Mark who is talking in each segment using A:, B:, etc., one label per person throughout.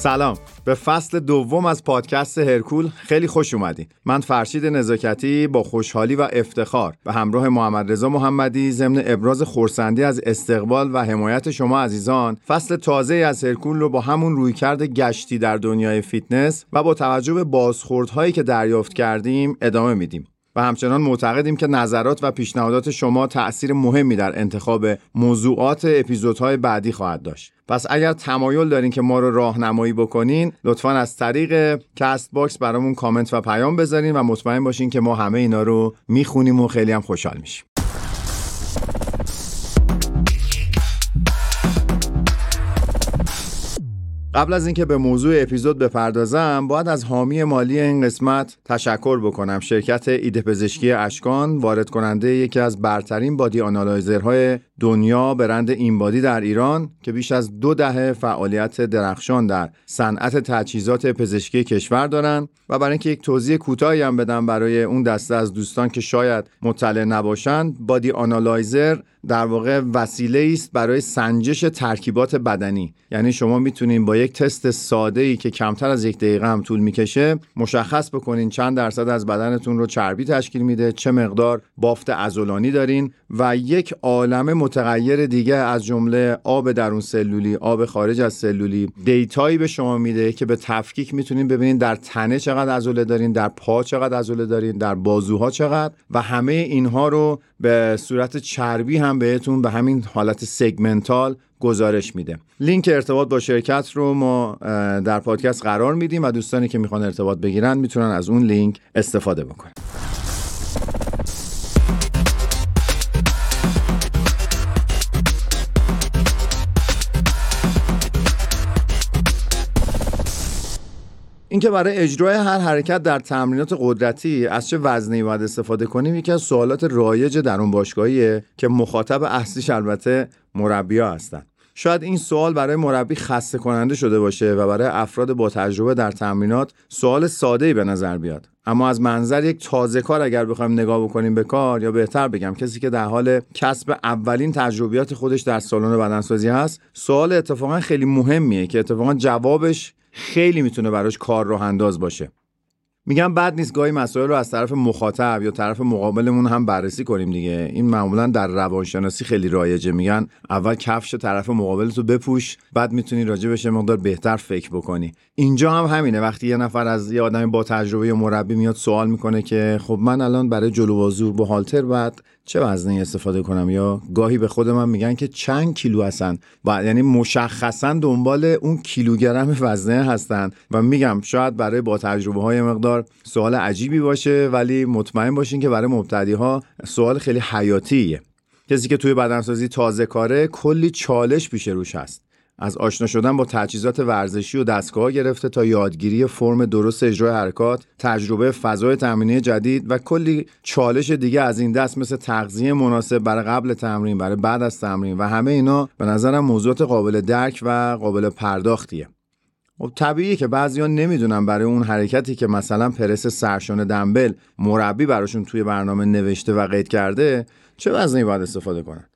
A: سلام. به فصل دوم از پادکست هرکول خیلی خوش اومدین من فرشید نزاکتی با خوشحالی و افتخار به همراه محمد رضا محمدی ضمن ابراز خورسندی از استقبال و حمایت شما عزیزان فصل تازه از هرکول رو با همون رویکرد گشتی در دنیای فیتنس و با توجه به بازخوردهایی که دریافت کردیم ادامه میدیم. و همچنان معتقدیم که نظرات و پیشنهادات شما تأثیر مهمی در انتخاب موضوعات اپیزودهای بعدی خواهد داشت. پس اگر تمایل دارین که ما رو راهنمایی بکنین لطفا از طریق Castbox برامون کامنت و پیام بذارین و مطمئن باشین که ما همه اینا رو می‌خونیم و خیلی هم خوشحال میشیم. قبل از اینکه به موضوع اپیزود بپردازم باید از حامی مالی این قسمت تشکر بکنم. شرکت ایده پزشکی اشکان وارد کننده یکی از برترین body analyzer های دنیا برند InBody در ایران که بیش از دو دهه فعالیت درخشان در صنعت تجهیزات پزشکی کشور دارند و برای اینکه یک توضیح کوتاهی هم بدم برای اون دسته از دوستان که شاید مطلع نباشند body analyzer در واقع وسیله است برای سنجش ترکیبات بدنی. یعنی شما می‌تونید با یک تست ساده ای که کمتر از یک دقیقه هم طول می‌کشه مشخص بکنین چند درصد از بدنتون رو چربی تشکیل میده چه مقدار بافت عضلانی دارین و یک عالم متغیر دیگه از جمله آب درون سلولی آب خارج از سلولی. data یی به شما میده که به تفکیک می‌تونین ببینین در تنه چقدر عضله دارین در پا چقدر عضله دارین در بازوها چقدر و همه اینها رو به صورت چربی هم بهتون به همین حالت segmental گزارش میده. لینک ارتباط با شرکت رو ما در پادکست قرار میدیم و دوستانی که می‌خوان ارتباط بگیرن می‌تونن از اون لینک استفاده بکنن. اینکه برای اجرای هر حرکت در تمرینات قدرتی از چه وزنی باید استفاده کنیم یکی از سوالات رایج در اون باشگاهیه که مخاطب اصلیش البته مربیا هستن. شاید این سوال برای مربی خسته کننده شده باشه و برای افراد با تجربه در تمرینات سوال ساده به نظر بیاد. اما از منظر یک تازه کار اگر بخوایم نگاه بکنیم به کار یا بهتر بگم کسی که در حال کسب اولین تجربیات خودش در سالن بدنسازی هست سوال اتفاقا خیلی مهمیه که اتفاقا جوابش خیلی می‌تونه براش کار راه انداز باشه. میگم بد نیست گاهی مسائل رو از طرف مخاطب یا طرف مقابلمون هم بررسی کنیم دیگه. این معمولا در روانشناسی خیلی رایجه. میگن اول کفش طرف مقابل تو بپوش بعد می‌تونی راجع بهش مقدار بهتر فکر بکنی. اینجا هم همینه. وقتی یه نفر از یه آدمی با تجربه یا مربی میاد سوال می‌کنه که خب من الان برای جلو بازو با هالتر بعد چه وزنی استفاده کنم یا گاهی به خود من میگن که چند کیلو هستن و یعنی مشخصا دنبال اون کیلوگرم وزنه هستن و میگم شاید برای با تجربه های مقدار سوال عجیبی باشه ولی مطمئن باشین که برای مبتدی ها سوال خیلی حیاتیه. کسی که توی بدنسازی تازه کاره کلی چالش پیش روش هست. از آشنا شدن با تجهیزات ورزشی و دستگاه گرفته تا یادگیری فرم درست اجرای حرکات، تجربه فضای تمرینی جدید و کلی چالش دیگه از این دست مثل تغذیه مناسب برای قبل تمرین، برای بعد از تمرین و همه اینا به نظرم موضوعات قابل درک و قابل پرداختیه. خب طبیعیه که بعضیا نمی‌دونن برای اون حرکتی که مثلا پرس سرشون دنبل مربی براشون توی برنامه نوشته و قید کرده چه وزنی باید استفاده کنن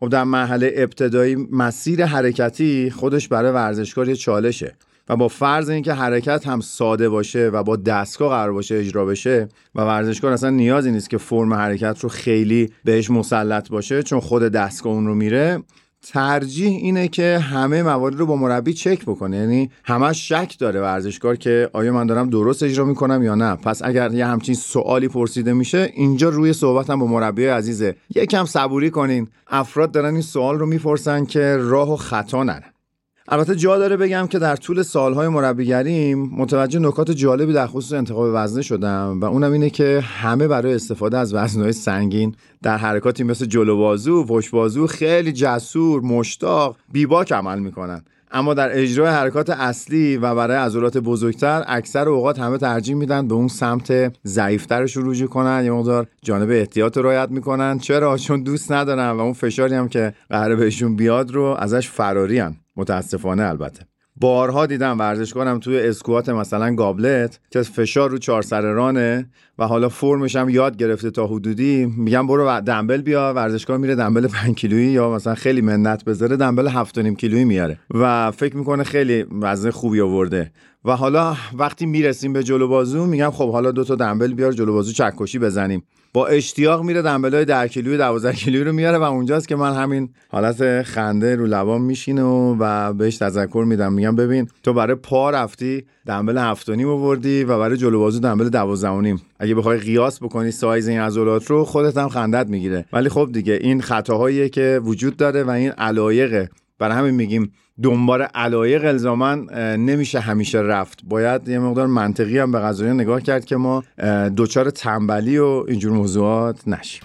A: خب در مرحله ابتدایی مسیر حرکتی خودش برای ورزشکار یه چالشه و با فرض اینکه حرکت هم ساده باشه و با دستگاه قرار باشه اجرا بشه و ورزشکار اصلا نیازی نیست که فرم حرکت رو خیلی بهش مسلط باشه چون خود دستگاه اون رو میره ترجیح اینه که همه موارد رو با مربی چک بکنه. یعنی همش شک داره ورزشکار که آیا من دارم درست اجرا می‌کنم یا نه. پس اگر یه همچین سوالی پرسیده میشه اینجا روی صحبتم با مربی عزیزه. یکم صبوری کنین. افراد دارن این سوال رو می‌پرسن که راه و خطا نرن البته جا داره بگم که در طول سالهای مربیگریم متوجه نکات جالبی در خصوص انتخاب وزنه شدم و اونم اینه که همه برای استفاده از وزنهای سنگین در حرکاتی مثل جلو بازو، پشت بازو خیلی جسور، مشتاق، بیباک عمل می‌کنن. اما در اجرای حرکات اصلی و برای عضلات بزرگتر اکثر اوقات همه ترجیح میدن به اون سمت ضعیفترش رجوع کنن. یه مقدار جانب احتیاط رو رعایت می‌کنن. چرا؟ چون دوست ندارن و اون فشاری هم که قراره بهشون بیاد رو ازش فراری متاسفانه البته. بارها دیدم ورزشکارم توی اسکوات مثلا گابلت که فشار رو چهار سر رانه و حالا فرمش هم یاد گرفته تا حدودی. میگم برو دنبل بیا. ورزشکار میره دنبل 5 کیلویی یا مثلا خیلی منت بذاره دنبل 7.5 کیلویی میاره. و فکر می‌کنه خیلی وزن خوبی آورده. و حالا وقتی می‌رسیم به جلو بازو میگم خب حالا دو تا دنبل بیار جلو بازو چکشی بزنیم. با اشتیاق میره دنبلای 10 کیلویی 12 کیلویی رو میاره و اونجاست که من همین حالت خنده رو لبام میشینه و, بهش تذکر میدم. میگم ببین تو برای پا رفتی دنبل 7 نیم آوردی و برای جلو بازو دنبل 12 نیم. اگه بخوای قیاس بکنی سایز این عضلات رو خودت هم خندت می‌گیره. ولی خب دیگه این خطاهاییه که وجود داره و این علایقه برای همین میگیم دنبال علایق الزامن نمیشه همیشه رفت. باید یه مقدار منطقی هم به قضایی نگاه کرد که ما دوچار تنبلی و اینجور موضوعات نشیم.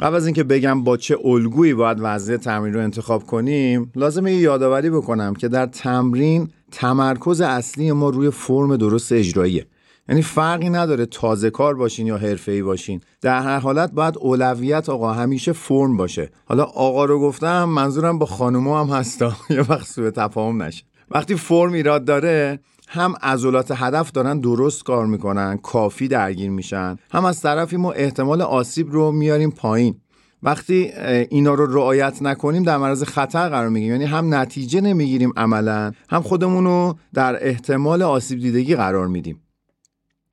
A: قبل از اینکه بگم با چه الگویی باید وضعیت تمرین رو انتخاب کنیم لازمه یه یادآوری بکنم که در تمرین تمرکز اصلی ما روی فرم درست اجراییه. یعنی فرقی نداره تازه کار باشین یا ای باشین. در هر حالت باید اولویت آقا همیشه فرم باشه. حالا آقا رو گفتم منظورم با خانوما هم هستا یا وقت سوء تفاهم نشه. وقتی فرم ایراد داره هم عضلات هدف دارن درست کار می‌کنن کافی درگیر میشن هم از طرفی ما احتمال آسیب رو میاریم پایین. وقتی اینا رو رعایت نکنیم در معرض خطر قرار می‌گیریم. یعنی هم نتیجه نمی‌گیریم عملا هم خودمون رو در احتمال آسیب دیدگی قرار میدیم.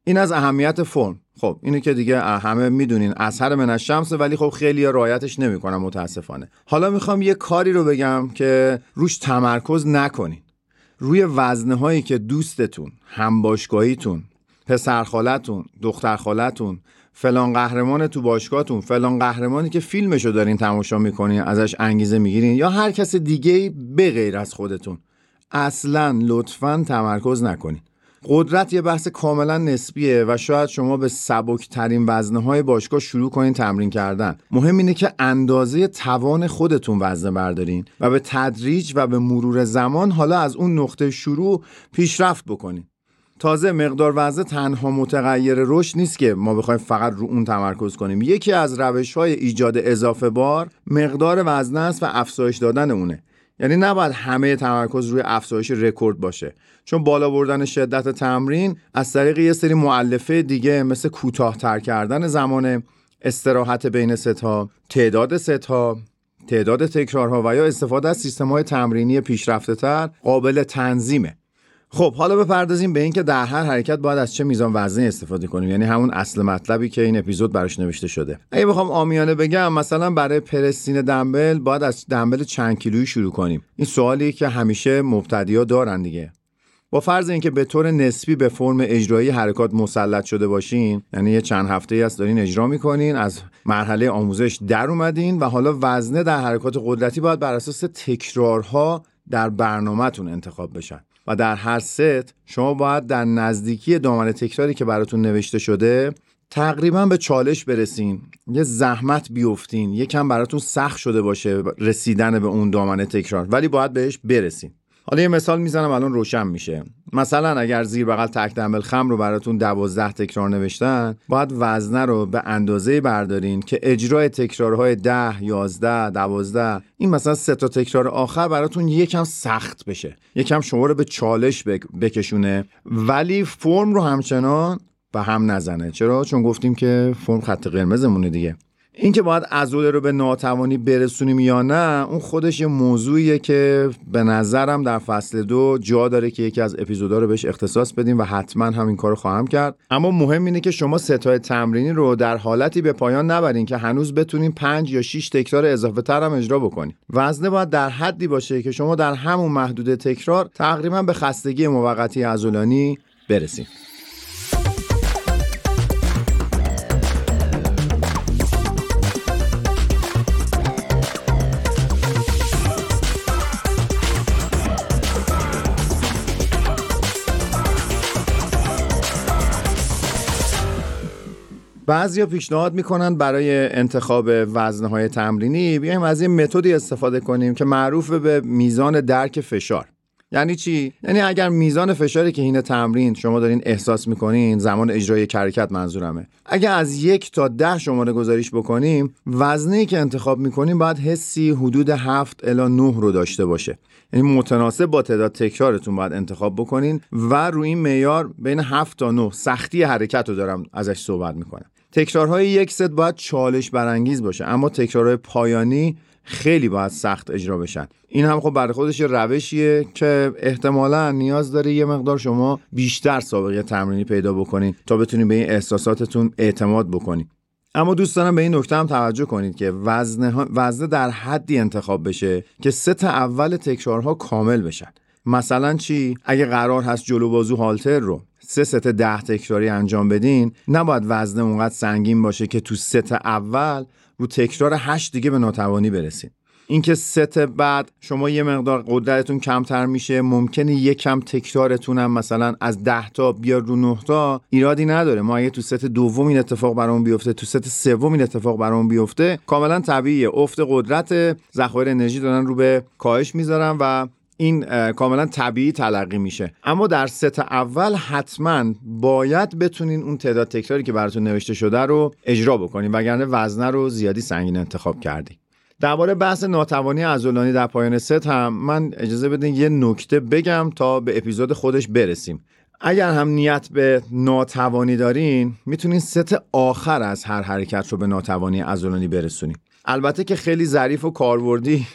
A: این از اهمیت فرم. خب اینو که دیگه همه می‌دونین اثر من شمس ولی خب خیلی رعایتش نمی‌کنم متاسفانه. حالا می‌خوام یه کاری رو بگم که روش تمرکز نکنین. روی وزنه هایی که دوستتون همباشگاهیتون پسرخالتون دخترخالتون فلان قهرمان تو باشگاهتون فلان قهرمانی که فیلمشو دارین تماشا می‌کنین ازش انگیزه می‌گیرین یا هر کس دیگه به از خودتون اصلا لطفا تمرکز نکنین. قدرت یه بحث کاملا نسبیه و شاید شما به سبکترین وزنه های باشگاه شروع کنین تمرین کردن. مهم اینه که اندازه توان خودتون وزنه بردارین و به تدریج و به مرور زمان حالا از اون نقطه شروع پیشرفت بکنین. تازه مقدار وزنه تنها متغیر رشد نیست که ما بخوایم فقط رو اون تمرکز کنیم. یکی از روش های ایجاد اضافه بار مقدار وزنه است و افزایش دادن اونه یعنی نباید همه تمرکز روی افزایش رکورد باشه. چون بالا بردن شدت تمرین از طریق یه سری معلفه دیگه مثل کوتاهتر کردن زمان استراحت بین ستها تعداد ستها تعداد تکرارها و یا استفاده از سیستم های تمرینی پیشرفته تر قابل تنظیمه. خب حالا بپردازیم به اینکه در هر حرکت باید از چه میزان وزنی استفاده کنیم. یعنی همون اصل مطلبی که این اپیزود براش نوشته شده. اگه بخوام آمیانه بگم مثلا برای پرستین دنبل باید از دنبل چند کیلویی شروع کنیم. این سوالی که همیشه مبتدیا دارن دیگه. با فرض اینکه به طور نسبی به فرم اجرایی حرکات مسلط شده باشین یعنی یه چند هفته ای است دارین اجرا می‌کنین از مرحله آموزش در اومدین و حالا وزنه در حرکات قدرتی باید بر اساس تکرارها در برنامهتون انتخاب بشن. و در هر ست شما باید در نزدیکی دامن تکراری که براتون نوشته شده تقریبا به چالش برسین. یه زحمت بیفتین. یکم براتون سخت شده باشه رسیدن به اون دامنه تکرار. ولی باید بهش برسین. حالا یه مثال می‌زنم الان روشن میشه. مثلا اگر زیر بغل تک دنبل خم رو براتون دوازده تکرار نوشتن باید وزنه رو به اندازه بردارین که اجرای تکرارهای ده یازده دوازده این مثلا سه تا تکرار آخر براتون یکم سخت بشه. یکم شما رو به چالش بکشونه. ولی فرم رو همچنان به هم نزنه. چرا؟ چون گفتیم که فرم خط قرمزمونه دیگه. اینکه باید عضله رو به ناتوانی برسونیم یا نه اون خودش یه موضوعیه که به نظرم در فصل دو جا داره که یکی از اپیزودا رو بهش اختصاص بدیم و حتما هم این کارو خواهم کرد. اما مهم اینه که شما ستای تمرینی رو در حالتی به پایان نبرین که هنوز بتونین پنج یا 6 تکرار اضافه تر هم اجرا بکنین. وزنه باید در حدی باشه که شما در همون محدود تکرار تقریبا به خستگی موقتی عضلانی برسید بعضیا پیشنهاد می‌کنن برای انتخاب وزنهای تمرینی بیایم از یه متدی استفاده کنیم که معروف به میزان درک فشار. یعنی چی؟ یعنی اگر میزان فشاری که این تمرین شما دارین احساس می‌کنین زمان اجرای حرکت منظورمه. اگر از یک تا ده شماره گذاریش بکنیم وزنی که انتخاب می‌کنیم باید حسی حدود هفت الا 9 رو داشته باشه. یعنی متناسب با تعداد تکرارتون باید انتخاب بکنین و روی این معیار بین 7 تا 9 سختی حرکت رو دارم ازش صحبت می‌کنم. تکرارهای یک ست باید چالش برانگیز باشه اما تکرارهای پایانی خیلی باید سخت اجرا بشن. این هم خب برای خودش روشیه که احتمالا نیاز داره یه مقدار شما بیشتر سابقه تمرینی پیدا بکنین تا بتونید به این احساساتتون اعتماد بکنید اما دوست دارم به این نکته هم توجه کنید که وزنه, وزنه در حدی انتخاب بشه که ست اول تکرارها کامل بشن. مثلا چی؟ اگه قرار هست جلو بازو هالتر رو سه ست ده تکراری انجام بدین نباید وزنه اونقدر سنگین باشه که تو ست اول رو تکرار هشت دیگه به ناتوانی برسید اینکه ست بعد شما یه مقدار قدرتتون کمتر میشه ممکنه یه کم تکرارتون هم مثلا از ده تا بیاد رو نه تا ایرادی نداره. ما اگه تو ست دوم این اتفاق برامون بیفته تو ست سوم این اتفاق برامون بیفته کاملا طبیعیه. افت قدرت ذخایر انرژی دارن رو به کاهش می‌ذارن و این کاملا طبیعی تلقی میشه. اما در ست اول حتما باید بتونین اون تعداد تکراری که براتون نوشته شده رو اجرا بکنین وگرنه وزنه رو زیادی سنگین انتخاب کردی درباره بحث ناتوانی عضلانی در پایان ست هم من اجازه بدین یه نکته بگم تا به اپیزود خودش برسیم. اگر هم نیت به ناتوانی دارین می‌تونین ست آخر از هر حرکت رو به ناتوانی عضلانی برسونین. البته که خیلی ظریف و کاربردی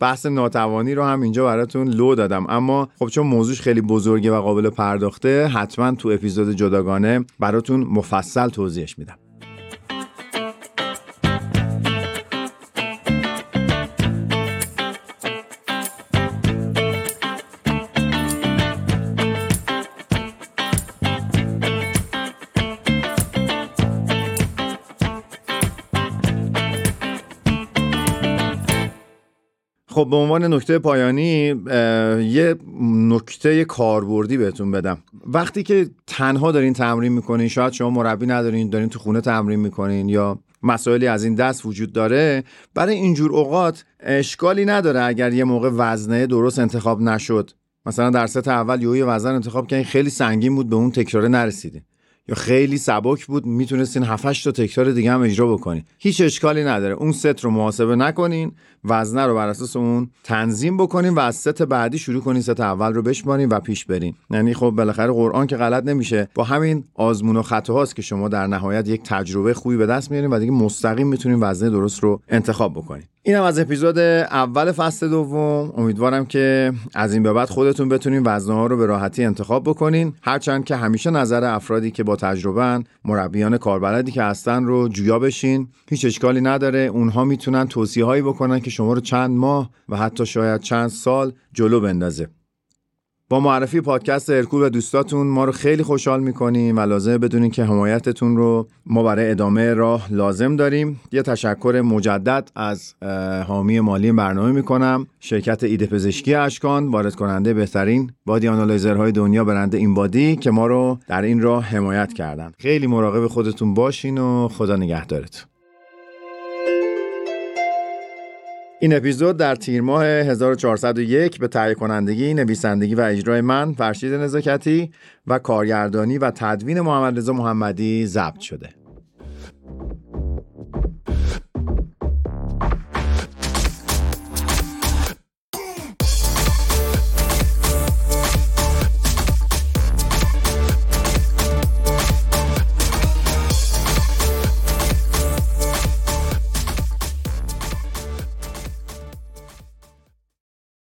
A: بحث ناتوانی رو هم اینجا براتون لو دادم. اما خب چون موضوعش خیلی بزرگه و قابل پرداخته حتما تو اپیزود جداگانه براتون مفصل توضیحش میدم. خب به عنوان نکته پایانی یه نکته کاربردی بهتون بدم. وقتی که تنها دارین تمرین می‌کنین شاید شما مربی ندارین دارین تو خونه تمرین می‌کنین یا مسائلی از این دست وجود داره برای اینجور اوقات اشکالی نداره اگر یه موقع وزنه درست انتخاب نشد. مثلا در ست اول یه وزن انتخاب کردین خیلی سنگین بود به اون تکراره نرسیدین. یا خیلی سبک بود می‌تونستین 7 تا تکرار دیگه هم اجرا بکنین. هیچ اشکالی نداره. اون ست رو محاسبه نکنین وزنه رو بر اساس اون تنظیم بکنین و از ست بعدی شروع کنین ست اول رو بشمارین و پیش برین. یعنی خب بالاخره قرآن که غلط نمیشه. با همین آزمون و خطاهاست که شما در نهایت یک تجربه خوبی به دست میارین و دیگه مستقیم می‌تونین وزنه درست رو انتخاب بکنین. اینم از اپیزود اول فصل دوم. امیدوارم که از این به بعد خودتون بتونین وزنه ها رو به راحتی انتخاب بکنین. هرچند که همیشه نظر افرادی که با تجربه مربیان کاربلدی که هستن رو جویا بشین. هیچ اشکالی نداره اونها می‌تونن توصیه هایی بکنن که شما رو چند ماه و حتی شاید چند سال جلو بندازه. با معرفی پادکست ارکول و دوستاتون ما رو خیلی خوشحال می‌کنیم و لازمه بدونین که حمایتتون رو ما برای ادامه راه لازم داریم. یه تشکر مجدد از حامی مالی برنامه می‌کنم. شرکت ایده پزشکی اشکان وارد کننده بهترین بادی آنالیزرهای دنیا برنده این بادی که ما رو در این راه حمایت کردن. خیلی مراقب خودتون باشین و خدا نگهدارتون. این اپیزود در تیر ماه 1401 به تهیه کنندگی، نویسندگی و اجرای من فرشید نزاکتی و کارگردانی و تدوین محمد رضا محمدی ضبط شده.